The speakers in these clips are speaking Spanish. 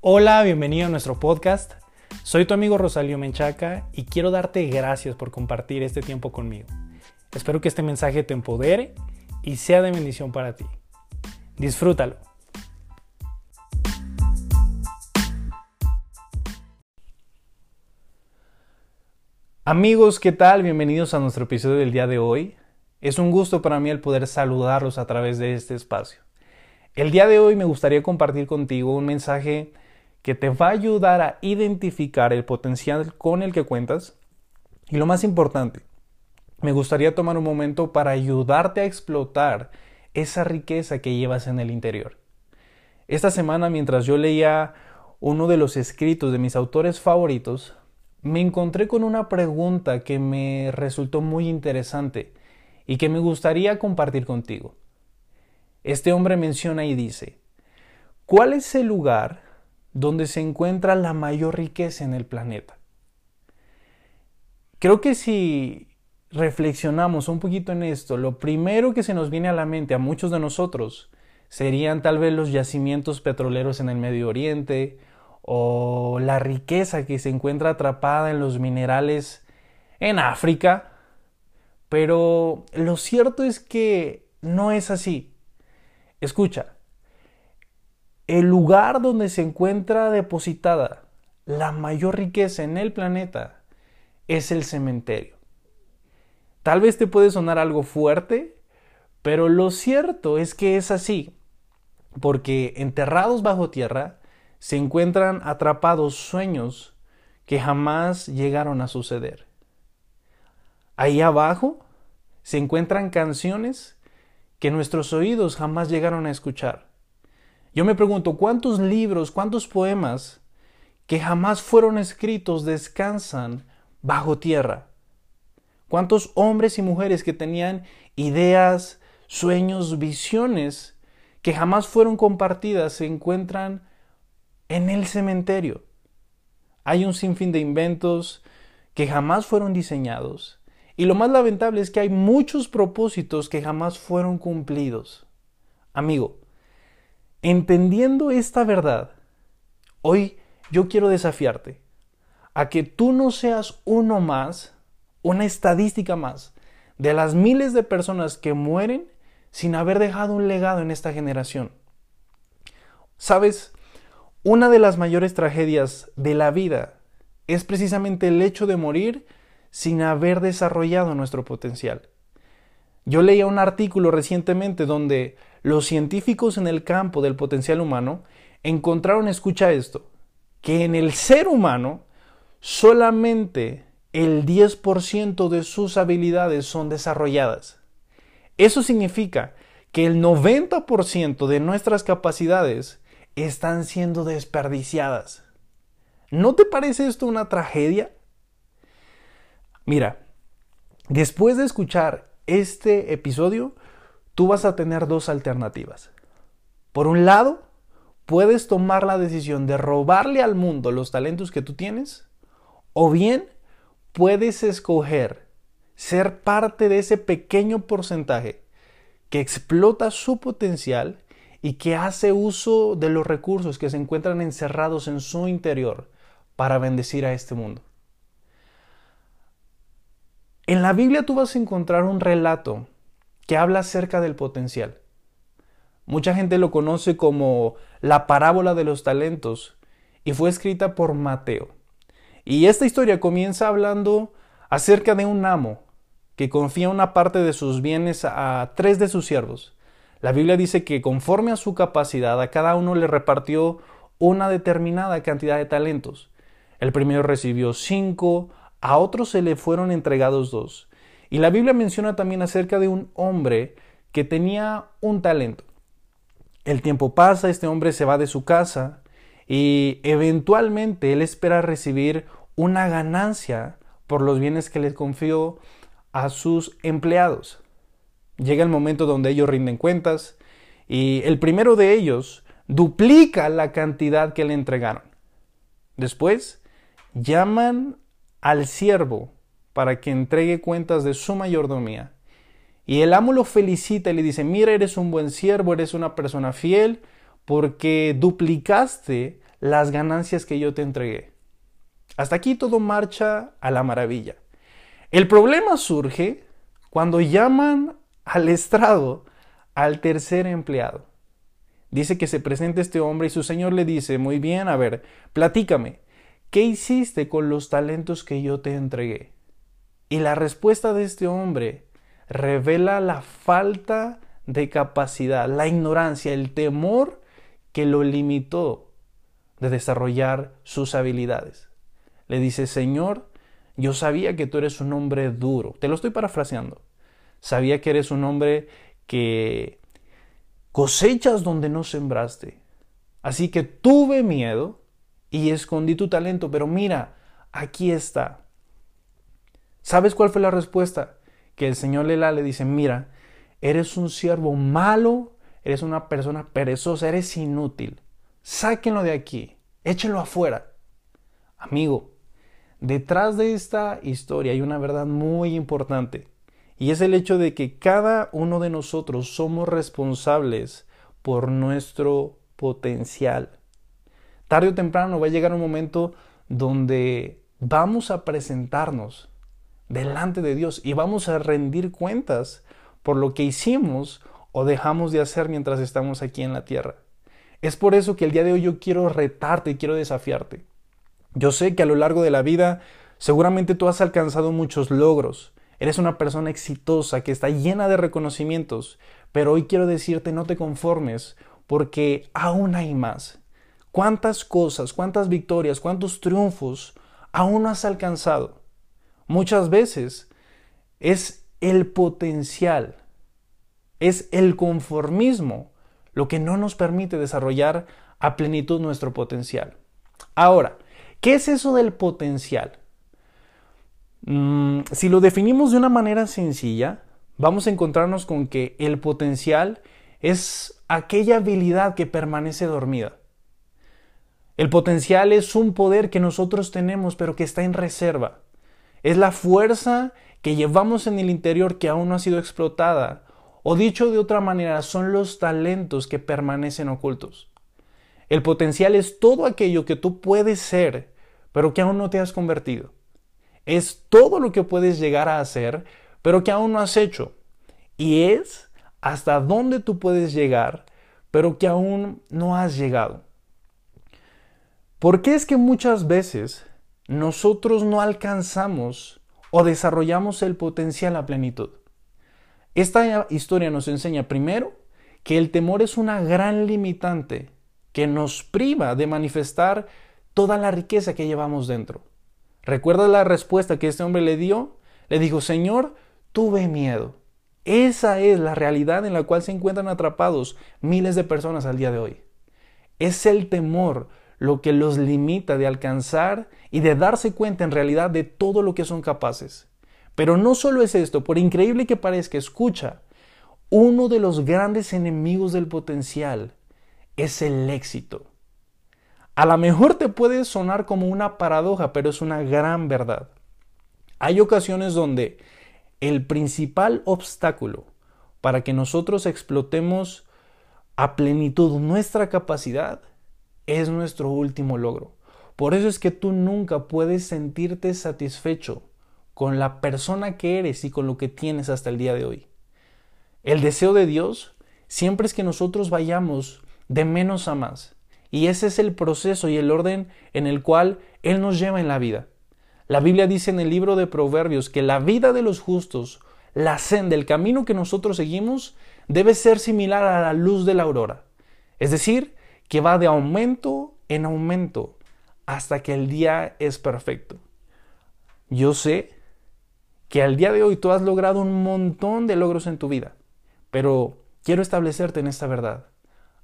Hola, bienvenido a nuestro podcast. Soy tu amigo Rosalio Menchaca y quiero darte gracias por compartir este tiempo conmigo. Espero que este mensaje te empodere y sea de bendición para ti. Disfrútalo. Amigos, ¿qué tal? Bienvenidos a nuestro episodio del día de hoy. Es un gusto para mí el poder saludarlos a través de este espacio. El día de hoy me gustaría compartir contigo un mensaje que te va a ayudar a identificar el potencial con el que cuentas. Y lo más importante, me gustaría tomar un momento para ayudarte a explotar esa riqueza que llevas en el interior. Esta semana, mientras yo leía uno de los escritos de mis autores favoritos, me encontré con una pregunta que me resultó muy interesante y que me gustaría compartir contigo. Este hombre menciona y dice, ¿cuál es el lugar donde se encuentra la mayor riqueza en el planeta. Creo que si reflexionamos un poquito en esto, lo primero que se nos viene a la mente a muchos de nosotros serían tal vez los yacimientos petroleros en el Medio Oriente o la riqueza que se encuentra atrapada en los minerales en África. Pero lo cierto es que no es así. Escucha, el lugar donde se encuentra depositada la mayor riqueza en el planeta es el cementerio. Tal vez te puede sonar algo fuerte, pero lo cierto es que es así, porque enterrados bajo tierra se encuentran atrapados sueños que jamás llegaron a suceder. Ahí abajo se encuentran canciones que nuestros oídos jamás llegaron a escuchar. Yo me pregunto, ¿cuántos libros, cuántos poemas que jamás fueron escritos descansan bajo tierra? ¿Cuántos hombres y mujeres que tenían ideas, sueños, visiones que jamás fueron compartidas se encuentran en el cementerio? Hay un sinfín de inventos que jamás fueron diseñados. Y lo más lamentable es que hay muchos propósitos que jamás fueron cumplidos. Amigo, Entendiendo esta verdad, hoy yo quiero desafiarte a que tú no seas uno más, una estadística más, de las miles de personas que mueren sin haber dejado un legado en esta generación. Sabes, una de las mayores tragedias de la vida es precisamente el hecho de morir sin haber desarrollado nuestro potencial. Yo leía un artículo recientemente donde los científicos en el campo del potencial humano encontraron, escucha esto, que en el ser humano solamente el 10% de sus habilidades son desarrolladas. Eso significa que el 90% de nuestras capacidades están siendo desperdiciadas. ¿No te parece esto una tragedia? Mira, después de escuchar este episodio, tú vas a tener dos alternativas. Por un lado, puedes tomar la decisión de robarle al mundo los talentos que tú tienes, o bien puedes escoger ser parte de ese pequeño porcentaje que explota su potencial y que hace uso de los recursos que se encuentran encerrados en su interior para bendecir a este mundo. En la Biblia tú vas a encontrar un relato que habla acerca del potencial. Mucha gente lo conoce como la parábola de los talentos y fue escrita por Mateo. Y esta historia comienza hablando acerca de un amo que confía una parte de sus bienes a tres de sus siervos. La Biblia dice que conforme a su capacidad a cada uno le repartió una determinada cantidad de talentos. El primero recibió cinco, a otros se le fueron entregados dos. Y la Biblia menciona también acerca de un hombre que tenía un talento. El tiempo pasa, este hombre se va de su casa y eventualmente él espera recibir una ganancia por los bienes que le confió a sus empleados. Llega el momento donde ellos rinden cuentas y el primero de ellos duplica la cantidad que le entregaron. Después llaman al siervo para que entregue cuentas de su mayordomía. Y el amo lo felicita y le dice, mira, eres un buen siervo, eres una persona fiel, porque duplicaste las ganancias que yo te entregué. Hasta aquí todo marcha a la maravilla. El problema surge cuando llaman al estrado al tercer empleado. Dice que se presenta este hombre y su señor le dice, muy bien, a ver, platícame, ¿qué hiciste con los talentos que yo te entregué? Y la respuesta de este hombre revela la falta de capacidad, la ignorancia, el temor que lo limitó de desarrollar sus habilidades. Le dice, Señor, yo sabía que tú eres un hombre duro. Te lo estoy parafraseando. Sabía que eres un hombre que cosechas donde no sembraste. Así que tuve miedo y escondí tu talento, pero mira, aquí está. ¿Sabes cuál fue la respuesta? Que el Señor Lela le dice, mira, eres un siervo malo, eres una persona perezosa, eres inútil. Sáquenlo de aquí, échenlo afuera. Amigo, detrás de esta historia hay una verdad muy importante. Y es el hecho de que cada uno de nosotros somos responsables por nuestro potencial. Tarde o temprano va a llegar un momento donde vamos a presentarnos delante de Dios y vamos a rendir cuentas por lo que hicimos o dejamos de hacer mientras estamos aquí en la tierra. Es por eso que el día de hoy yo quiero retarte y quiero desafiarte. Yo sé que a lo largo de la vida seguramente tú has alcanzado muchos logros, Eres una persona exitosa que está llena de reconocimientos, pero hoy quiero decirte no te conformes porque aún hay más. ¿Cuántas cosas, cuántas victorias, cuántos triunfos aún no has alcanzado? Muchas veces es el potencial, es el conformismo lo que no nos permite desarrollar a plenitud nuestro potencial. Ahora, ¿qué es eso del potencial? Mm, si lo definimos de una manera sencilla, vamos a encontrarnos con que el potencial es aquella habilidad que permanece dormida. El potencial es un poder que nosotros tenemos pero que está en reserva. Es la fuerza que llevamos en el interior que aún no ha sido explotada. O dicho de otra manera, son los talentos que permanecen ocultos. El potencial es todo aquello que tú puedes ser, pero que aún no te has convertido es todo lo que puedes llegar a hacer, pero que aún no has hecho. Y es hasta dónde tú puedes llegar, pero que aún no has llegado. ¿Por qué es que muchas veces nosotros no alcanzamos o desarrollamos el potencial a plenitud? Esta historia nos enseña primero que el temor es una gran limitante que nos priva de manifestar toda la riqueza que llevamos dentro. ¿Recuerda la respuesta que este hombre le dio? Le dijo, Señor, tuve miedo. Esa es la realidad en la cual se encuentran atrapados miles de personas al día de hoy. Es el temor lo que los limita de alcanzar y de darse cuenta en realidad de todo lo que son capaces. Pero no solo es esto, por increíble que parezca, escucha, uno de los grandes enemigos del potencial es el éxito. A lo mejor te puede sonar como una paradoja, pero es una gran verdad. Hay ocasiones donde el principal obstáculo para que nosotros explotemos a plenitud nuestra capacidad es nuestro último logro. Por eso es que tú nunca puedes sentirte satisfecho con la persona que eres y con lo que tienes hasta el día de hoy. El deseo de Dios siempre es que nosotros vayamos de menos a más, y ese es el proceso y el orden en el cual Él nos lleva en la vida. La Biblia dice en el libro de Proverbios que la vida de los justos, la senda, el camino que nosotros seguimos, debe ser similar a la luz de la aurora. Es decir, que va de aumento en aumento hasta que el día es perfecto. Yo sé que al día de hoy tú has logrado un montón de logros en tu vida, pero quiero establecerte en esta verdad.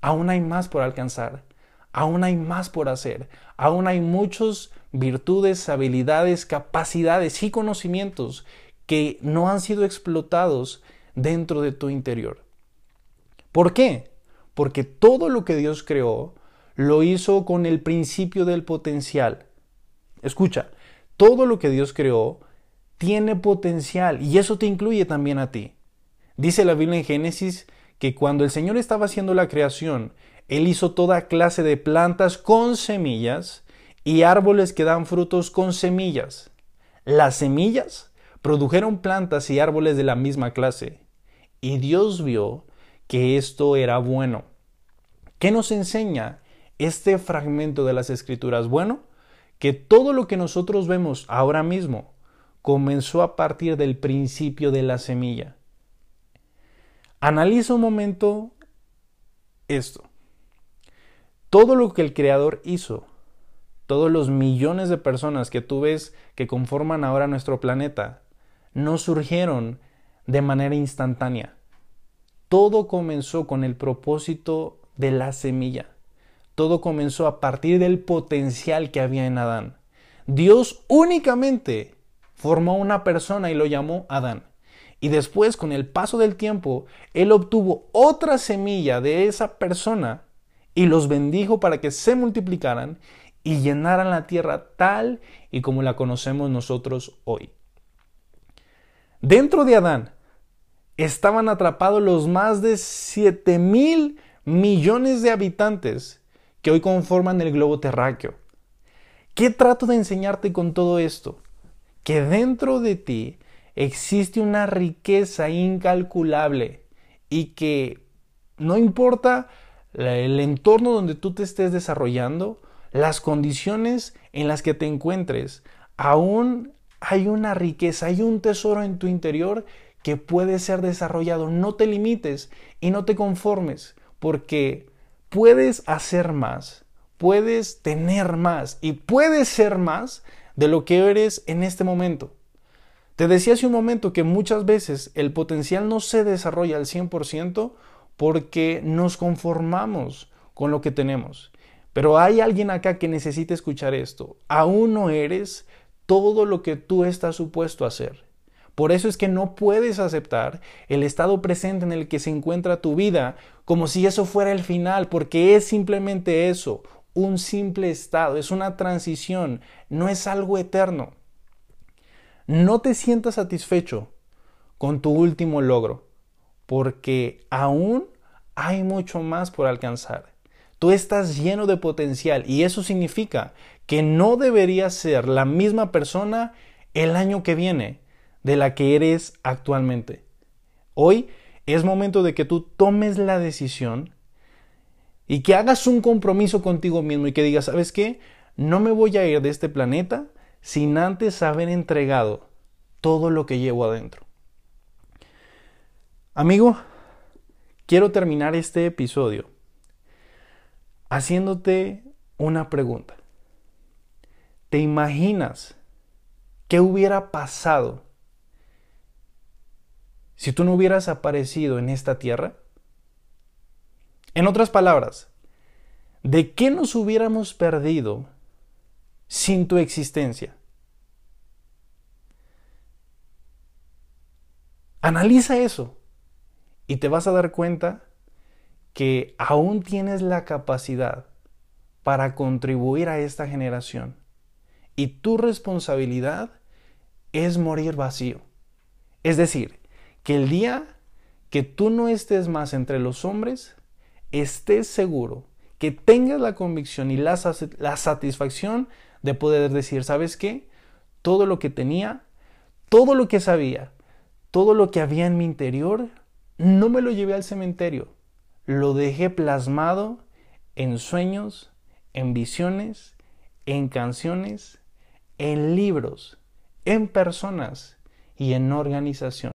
Aún hay más por alcanzar aún hay más por hacer, aún hay muchas virtudes, habilidades, capacidades y conocimientos que no han sido explotados dentro de tu interior. ¿Por qué? Porque todo lo que Dios creó lo hizo con el principio del potencial. Escucha, todo lo que Dios creó tiene potencial y eso te incluye también a ti. Dice la Biblia en Génesis que cuando el Señor estaba haciendo la creación, Él hizo toda clase de plantas con semillas y árboles que dan frutos con semillas. Las semillas produjeron plantas y árboles de la misma clase, y Dios vio que esto era bueno. ¿Qué nos enseña este fragmento de las Escrituras? Bueno, que todo lo que nosotros vemos ahora mismo comenzó a partir del principio de la semilla. Analiza un momento esto. Todo lo que el Creador hizo, todos los millones de personas que tú ves que conforman ahora nuestro planeta, no surgieron de manera instantánea. Todo comenzó con el propósito de la semilla. Todo comenzó a partir del potencial que había en Adán. Dios únicamente formó una persona y lo llamó Adán. Y después, con el paso del tiempo, Él obtuvo otra semilla de esa persona y los bendijo para que se multiplicaran y llenaran la tierra tal y como la conocemos nosotros hoy. Dentro de Adán estaban atrapados los más de 7 mil millones de habitantes que hoy conforman el globo terráqueo. ¿Qué trato de enseñarte con todo esto? Que dentro de ti existe una riqueza incalculable y que no importa el entorno donde tú te estés desarrollando, las condiciones en las que te encuentres, aún hay una riqueza, hay un tesoro en tu interior que puede ser desarrollado. No te limites y no te conformes, porque puedes hacer más, puedes tener más y puedes ser más de lo que eres en este momento. Te decía hace un momento que muchas veces el potencial no se desarrolla al 100% porque nos conformamos con lo que tenemos. Pero hay alguien acá que necesita escuchar esto. Aún no eres todo lo que tú estás supuesto a ser. Por eso es que no puedes aceptar el estado presente en el que se encuentra tu vida como si eso fuera el final, porque es simplemente eso, un simple estado, es una transición, no es algo eterno. No te sientas satisfecho con tu último logro, porque aún hay mucho más por alcanzar. Tú estás lleno de potencial y eso significa que no deberías ser la misma persona el año que viene de la que eres actualmente. Hoy es momento de que tú tomes la decisión y que hagas un compromiso contigo mismo y que digas, ¿sabes qué? No me voy a ir de este planeta sin antes haber entregado todo lo que llevo adentro. Amigo, quiero terminar este episodio haciéndote una pregunta. ¿Te imaginas qué hubiera pasado si tú no hubieras aparecido en esta tierra? En otras palabras, ¿de qué nos hubiéramos perdido sin tu existencia? Analiza eso y te vas a dar cuenta que aún tienes la capacidad para contribuir a esta generación y tu responsabilidad es morir vacío. Es decir, que el día que tú no estés más entre los hombres, estés seguro, que tengas la convicción y la, satisfacción de poder decir, ¿sabes qué? Todo lo que tenía, todo lo que sabía, todo lo que había en mi interior, no me lo llevé al cementerio, lo dejé plasmado en sueños, en visiones, en canciones, en libros, en personas y en organización.